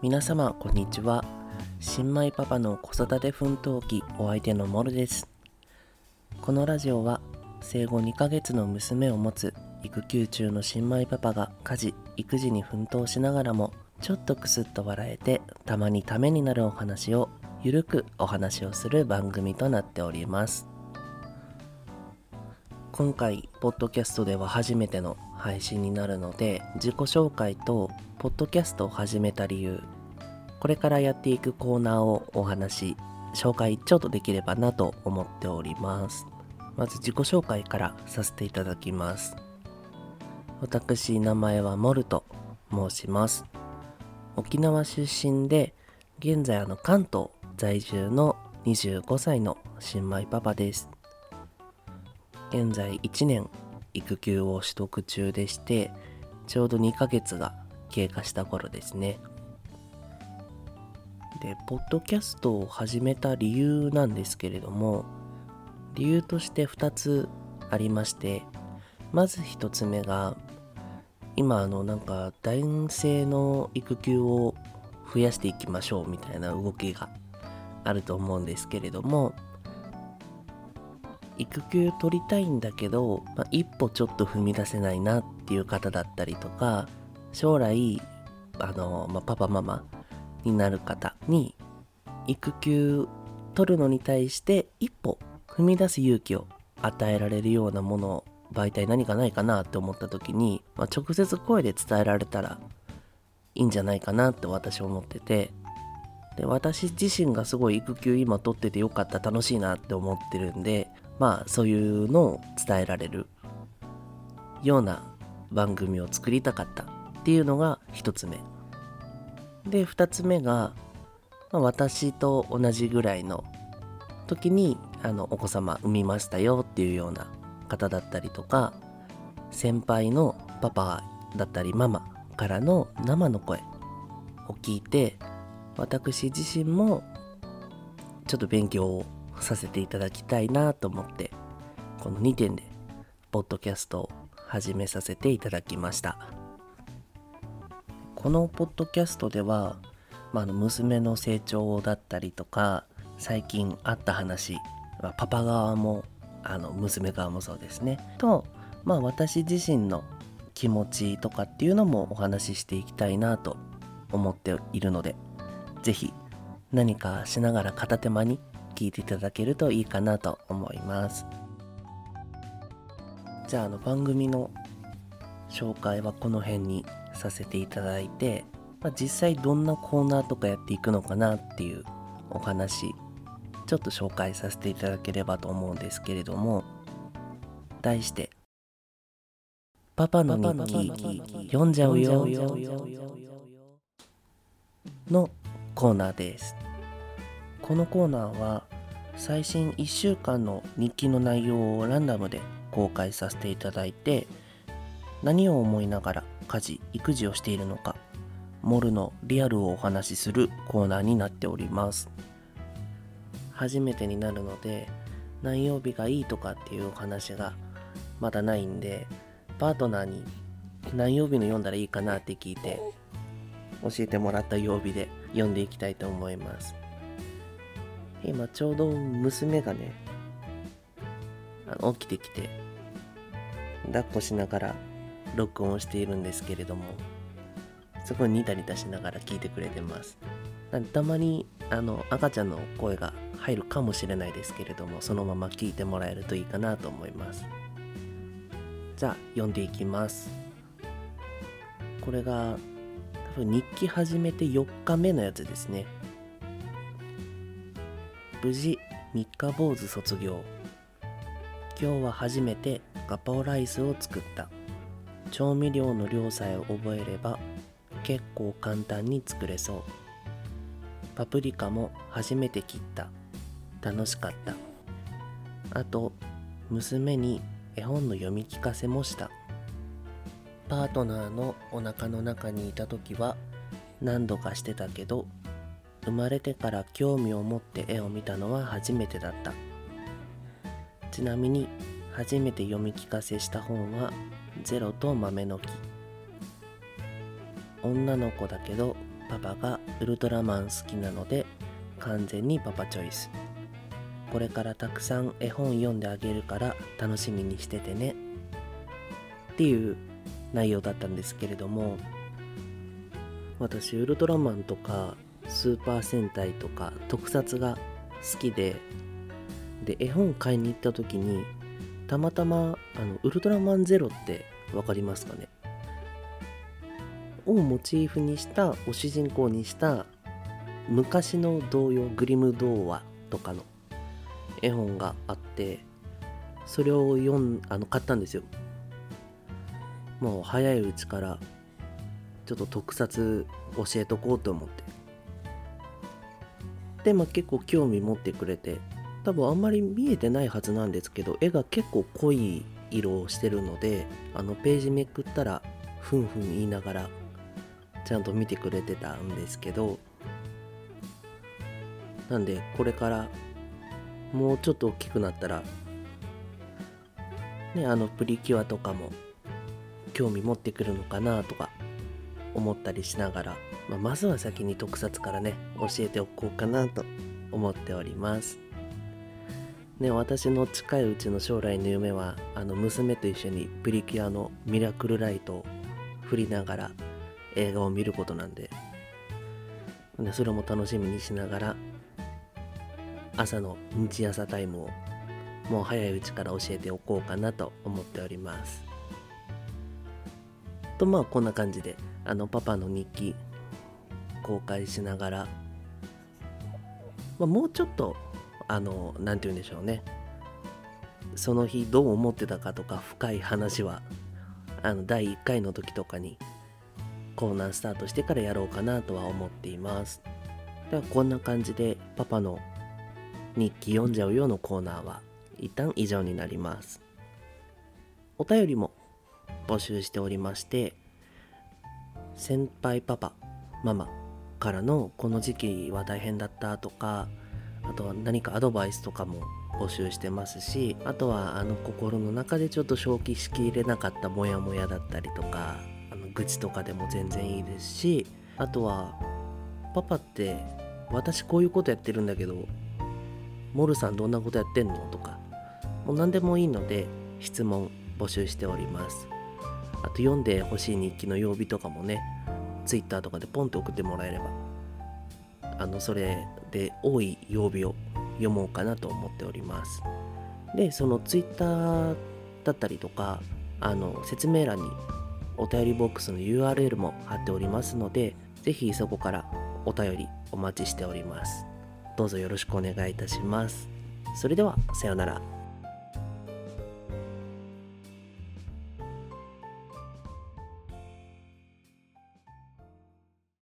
皆様こんにちは。新米パパの子育て奮闘記お相手のモルです。このラジオは生後2ヶ月の娘を持つ育休中の新米パパが家事育児に奮闘しながらもちょっとクスッと笑えてたまにためになるお話をゆるくお話をする番組となっております。今回ポッドキャストでは初めての配信になるので自己紹介とポッドキャストを始めた理由これからやっていくコーナーをお話紹介ちょっとできればなと思っております。まず自己紹介からさせていただきます。私名前はモルと申します。沖縄出身で現在あの関東在住の25歳の新米パパです。現在1年育休を取得中でしてちょうど2ヶ月が経過した頃ですね。でポッドキャストを始めた理由なんですけれども理由として2つありましてまず1つ目が今あのなんか男性の育休を増やしていきましょうみたいな動きがあると思うんですけれども育休取りたいんだけど、まあ、一歩ちょっと踏み出せないなっていう方だったりとか将来あの、まあ、パパママになる方に育休取るのに対して一歩踏み出す勇気を与えられるようなもの媒体何かないかなって思った時に、まあ、直接声で伝えられたらいいんじゃないかなって私思っててで私自身がすごい育休今取っててよかった楽しいなって思ってるんでまあそういうのを伝えられるような番組を作りたかったっていうのが一つ目。で2つ目が、まあ、私と同じぐらいの時にあのお子様産みましたよっていうような方だったりとか先輩のパパだったりママからの生の声を聞いて私自身もちょっと勉強をさせていただきたいなと思ってこの2点でポッドキャストを始めさせていただきました。このポッドキャストでは、まあ、の娘の成長だったりとか最近あった話、まあ、パパ側もあの娘側もそうですね。と、まあ、私自身の気持ちとかっていうのもお話ししていきたいなと思っているので是非何かしながら片手間に聞いていただけるといいかなと思います。じゃああの番組の紹介はこの辺にさせていただいて、まあ、実際どんなコーナーとかやっていくのかなっていうお話ちょっと紹介させていただければと思うんですけれども題して「パパの日記読んじゃうよ」のコーナーですこのコーナーは最新1週間の日記の内容をランダムで公開させていただいて何を思いながら家事育児をしているのかモルのリアルをお話しするコーナーになっております。初めてになるので何曜日がいいとかっていうお話がまだないんでパートナーに何曜日の読んだらいいかなって聞いて教えてもらった曜日で読んでいきたいと思います。今ちょうど娘がねあの起きてきて抱っこしながら録音しているんですけれどもすごいニタニタしながら聞いてくれてます。たまにあの赤ちゃんの声が入るかもしれないですけれどもそのまま聞いてもらえるといいかなと思います。じゃあ読んでいきます。これが多分日記始めて4日目のやつですね。無事三日坊主卒業。今日は初めてガパオライスを作った。調味料の量さえ覚えれば結構簡単に作れそう。パプリカも初めて切った。楽しかった。あと娘に絵本の読み聞かせもした。パートナーのお腹の中にいた時は何度かしてたけど生まれてから興味を持って絵を見たのは初めてだった。ちなみに初めて読み聞かせした本は「ゼロと豆の木」女の子だけどパパがウルトラマン好きなので完全にパパチョイス。これからたくさん絵本読んであげるから楽しみにしててね。っていう内容だったんですけれども私ウルトラマンとかスーパー戦隊とか特撮が好きでで絵本買いに行った時にたまたまあのウルトラマンゼロって分かりますかね？をモチーフにしたを主人公にした昔の童謡グリム童話とかの絵本があってそれを読んあの買ったんですよ。もう早いうちからちょっと特撮教えとこうと思って。でまあ結構興味持ってくれて多分あんまり見えてないはずなんですけど絵が結構濃い色をしてるのであのページめくったらふんふん言いながらちゃんと見てくれてたんですけどなんでこれからもうちょっと大きくなったらねあのプリキュアとかも興味持ってくるのかなとか思ったりしながら、まあ、まずは先に特撮からね教えておこうかなと思っております。ね私の近いうちの将来の夢はあの娘と一緒にプリキュアのミラクルライトを振りながら映画を見ることなんででそれも楽しみにしながら朝の日朝タイムをもう早いうちから教えておこうかなと思っております。とまあこんな感じであのパパの日記公開しながら、まあ、もうちょっとあの何て言うんでしょうね。その日どう思ってたかとか深い話はあの第1回の時とかにコーナースタートしてからやろうかなとは思っています。ではこんな感じでパパの日記読んじゃうよのコーナーは一旦以上になります。お便りも募集しておりまして先輩パパママからのこの時期は大変だったとかあとは何かアドバイスとかも募集してますしあとはあの心の中でちょっと正気しきれなかったモヤモヤだったりとか愚痴とかでも全然いいですしあとはパパって私こういうことやってるんだけどモルさんどんなことやってんの？とかもう何でもいいので質問募集しております。あと読んでほしい日記の曜日とかもね Twitter とかでポンと送ってもらえればあのそれで多い曜日を読もうかなと思っておりますでその Twitter だったりとかあの説明欄にお便りボックスの URL も貼っておりますので、ぜひそこからお便りお待ちしております。どうぞよろしくお願いいたします。それでは、さようなら。